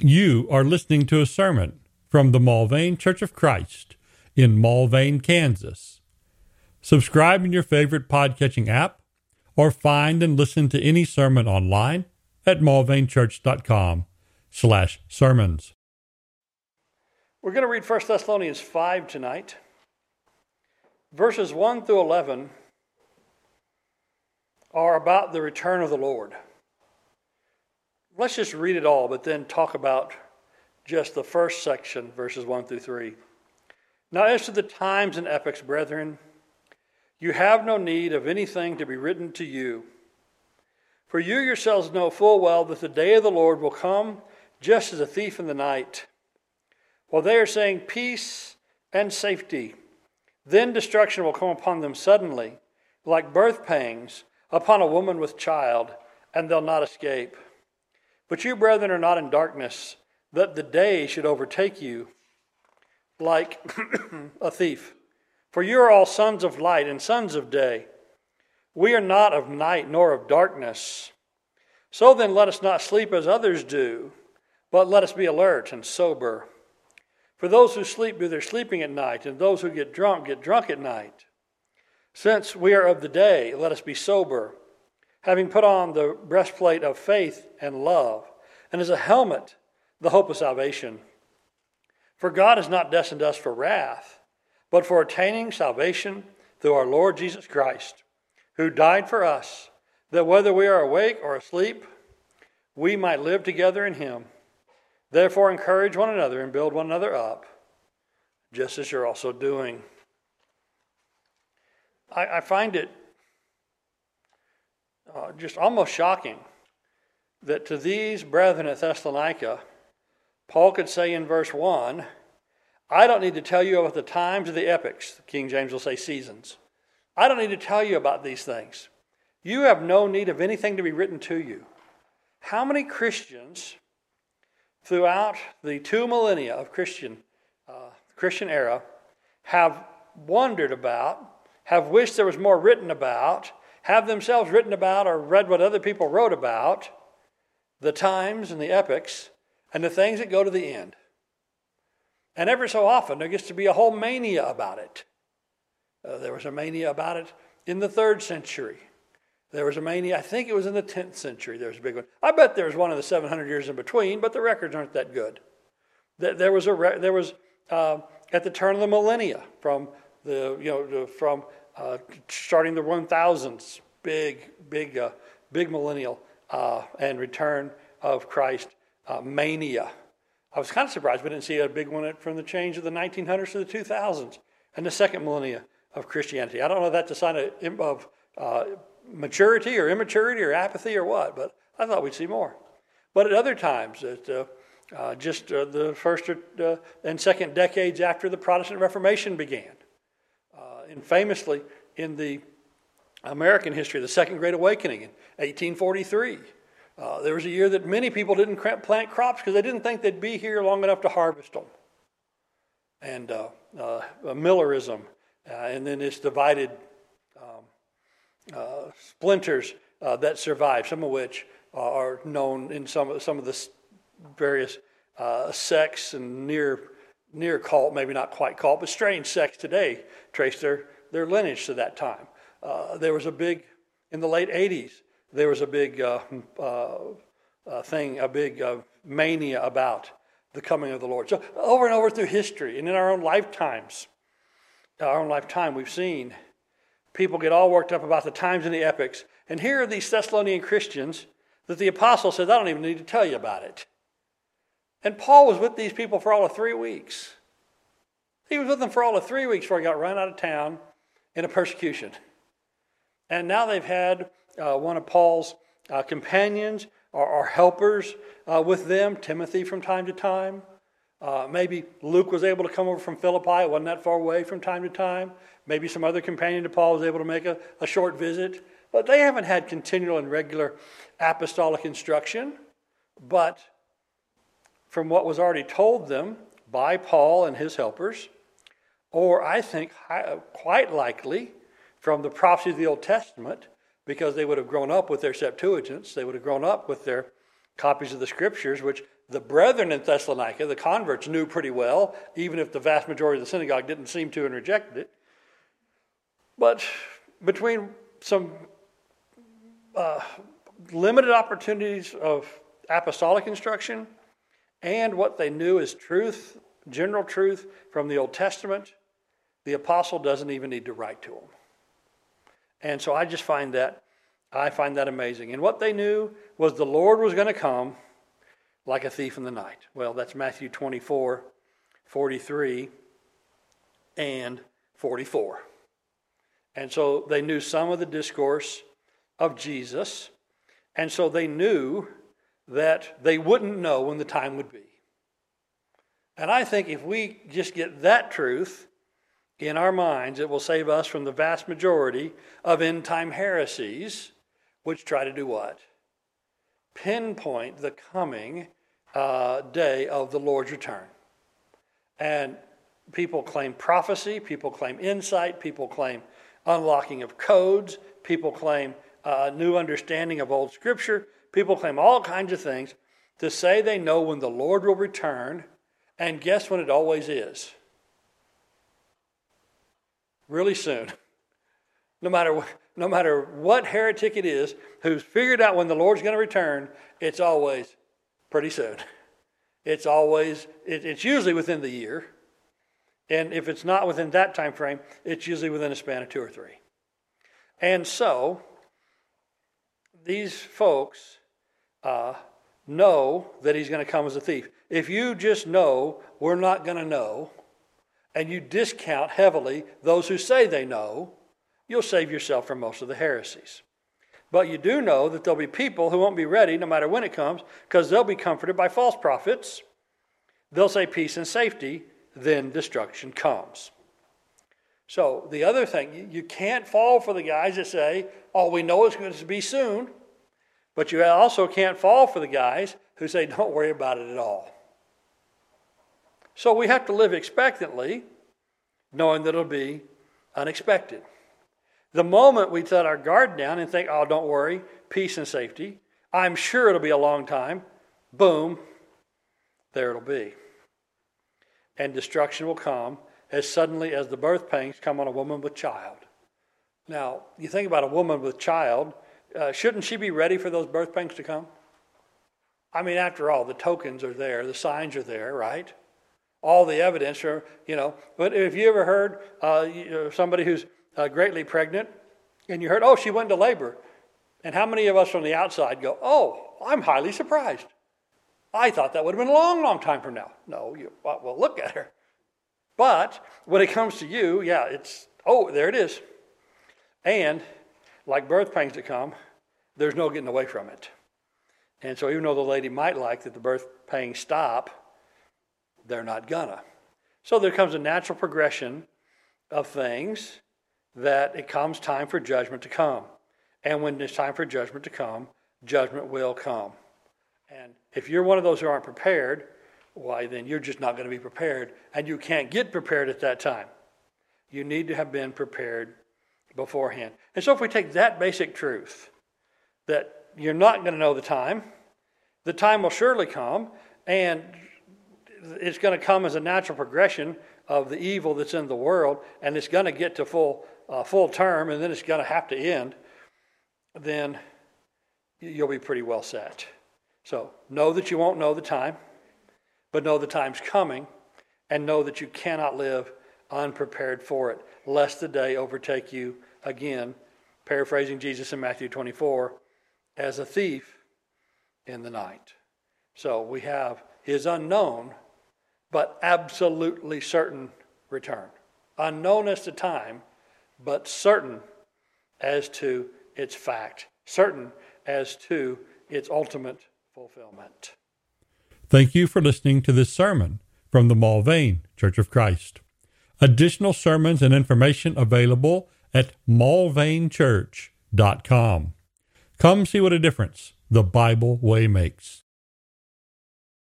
You are listening to a sermon from the Mulvane Church of Christ in Mulvane, Kansas. Subscribe in your favorite podcatching app or find and listen to any sermon online at mulvanechurch.com slash sermons. We're going to read 1 Thessalonians 5 tonight. Verses 1 through 11 are about the return of the Lord. Let's just read it all, but then talk about just the first section, verses 1 through 3. Now, as to the times and epochs, brethren, you have no need of anything to be written to you. For you yourselves know full well that the day of the Lord will come just as a thief in the night. While they are saying peace and safety, then destruction will come upon them suddenly, like birth pangs upon a woman with child, and they'll not escape. But you, brethren, are not in darkness, that the day should overtake you like a thief. For you are all sons of light and sons of day. We are not of night nor of darkness. So then, let us not sleep as others do, but let us be alert and sober. For those who sleep do their sleeping at night, and those who get drunk get drunk at night. Since we are of the day, let us be sober having put on the breastplate of faith and love, and as a helmet, the hope of salvation. For God has not destined us for wrath, but for attaining salvation through our Lord Jesus Christ, who died for us, that whether we are awake or asleep, we might live together in Him. Therefore, encourage one another and build one another up, just as you're also doing. I, I find it uh, just almost shocking that to these brethren at Thessalonica, Paul could say in verse 1, I don't need to tell you about the times of the epochs. King James will say seasons. I don't need to tell you about these things. You have no need of anything to be written to you. How many Christians throughout the two millennia of Christian uh, Christian era have wondered about, have wished there was more written about, have themselves written about or read what other people wrote about, the times and the epochs, and the things that go to the end. And every so often, there gets to be a whole mania about it. Uh, there was a mania about it in the third century. There was a mania, I think it was in the 10th century, there was a big one. I bet there was one in the 700 years in between, but the records aren't that good. There was, a, there was uh, at the turn of the millennia, from the, you know, from uh, starting the 1000s, big, big, uh, big millennial uh, and return of Christ uh, mania. I was kind of surprised we didn't see a big one from the change of the 1900s to the 2000s and the second millennia of Christianity. I don't know if that's a sign of, of uh, maturity or immaturity or apathy or what, but I thought we'd see more. But at other times, at, uh, just uh, the first uh, and second decades after the Protestant Reformation began, and famously in the American history, the Second Great Awakening in 1843. Uh, there was a year that many people didn't plant crops because they didn't think they'd be here long enough to harvest them. And uh, uh, Millerism, uh, and then its divided um, uh, splinters uh, that survive, some of which are known in some of, some of the various sects and near near cult, maybe not quite cult, but strange sects today trace their, their lineage to that time. Uh, there was a big, in the late 80s, there was a big uh, uh, uh thing, a big uh, mania about the coming of the Lord. So over and over through history and in our own lifetimes, our own lifetime, we've seen people get all worked up about the times and the epochs. And here are these Thessalonian Christians that the apostle says, I don't even need to tell you about it. And Paul was with these people for all of three weeks. He was with them for all of three weeks before he got run out of town in a persecution. And now they've had uh, one of Paul's uh, companions or, or helpers uh, with them, Timothy, from time to time. Uh, maybe Luke was able to come over from Philippi, it wasn't that far away from time to time. Maybe some other companion to Paul was able to make a, a short visit. But they haven't had continual and regular apostolic instruction. But from what was already told them by Paul and his helpers, or I think quite likely from the prophecies of the Old Testament, because they would have grown up with their Septuagints, they would have grown up with their copies of the Scriptures, which the brethren in Thessalonica, the converts, knew pretty well, even if the vast majority of the synagogue didn't seem to and rejected it. But between some uh, limited opportunities of apostolic instruction and what they knew is truth, general truth from the Old Testament, the apostle doesn't even need to write to them. And so I just find that I find that amazing. And what they knew was the Lord was going to come like a thief in the night. Well, that's Matthew 24, 43, and 44. And so they knew some of the discourse of Jesus. And so they knew that they wouldn't know when the time would be. And I think if we just get that truth in our minds, it will save us from the vast majority of end time heresies, which try to do what? Pinpoint the coming uh, day of the Lord's return. And people claim prophecy, people claim insight, people claim unlocking of codes, people claim uh, new understanding of old scripture, people claim all kinds of things to say they know when the Lord will return, and guess when it always is? Really soon. No matter, no matter what heretic it is who's figured out when the Lord's going to return, it's always pretty soon. It's always, it, it's usually within the year. And if it's not within that time frame, it's usually within a span of two or three. And so, these folks uh, know that he's going to come as a thief. If you just know we're not going to know, and you discount heavily those who say they know, you'll save yourself from most of the heresies. But you do know that there'll be people who won't be ready no matter when it comes because they'll be comforted by false prophets. They'll say peace and safety, then destruction comes. So, the other thing, you can't fall for the guys that say, oh, we know it's going to be soon. But you also can't fall for the guys who say, don't worry about it at all. So, we have to live expectantly, knowing that it'll be unexpected. The moment we set our guard down and think, oh, don't worry, peace and safety, I'm sure it'll be a long time, boom, there it'll be. And destruction will come as suddenly as the birth pangs come on a woman with child. Now, you think about a woman with child, uh, shouldn't she be ready for those birth pangs to come? I mean, after all, the tokens are there, the signs are there, right? All the evidence, are, you know. But if you ever heard uh, somebody who's uh, greatly pregnant, and you heard, oh, she went into labor. And how many of us from the outside go, oh, I'm highly surprised. I thought that would have been a long, long time from now. No, you, well, look at her. But when it comes to you, yeah, it's, oh, there it is. And like birth pains that come, there's no getting away from it. And so even though the lady might like that the birth pains stop, they're not gonna. So there comes a natural progression of things that it comes time for judgment to come. And when it's time for judgment to come, judgment will come. And if you're one of those who aren't prepared, why then you're just not going to be prepared, and you can't get prepared at that time. You need to have been prepared beforehand. And so if we take that basic truth, that you're not going to know the time, the time will surely come, and it's going to come as a natural progression of the evil that's in the world, and it's going to get to full uh, full term, and then it's going to have to end, then you'll be pretty well set. So know that you won't know the time, but know the time's coming, and know that you cannot live unprepared for it, lest the day overtake you again, paraphrasing Jesus in Matthew 24, as a thief in the night. So we have his unknown, but absolutely certain return. Unknown as to time, but certain as to its fact, certain as to its ultimate fulfillment. Thank you for listening to this sermon from the Mulvane Church of Christ. Additional sermons and information available at mulvanechurch.com. Come see what a difference the Bible way makes.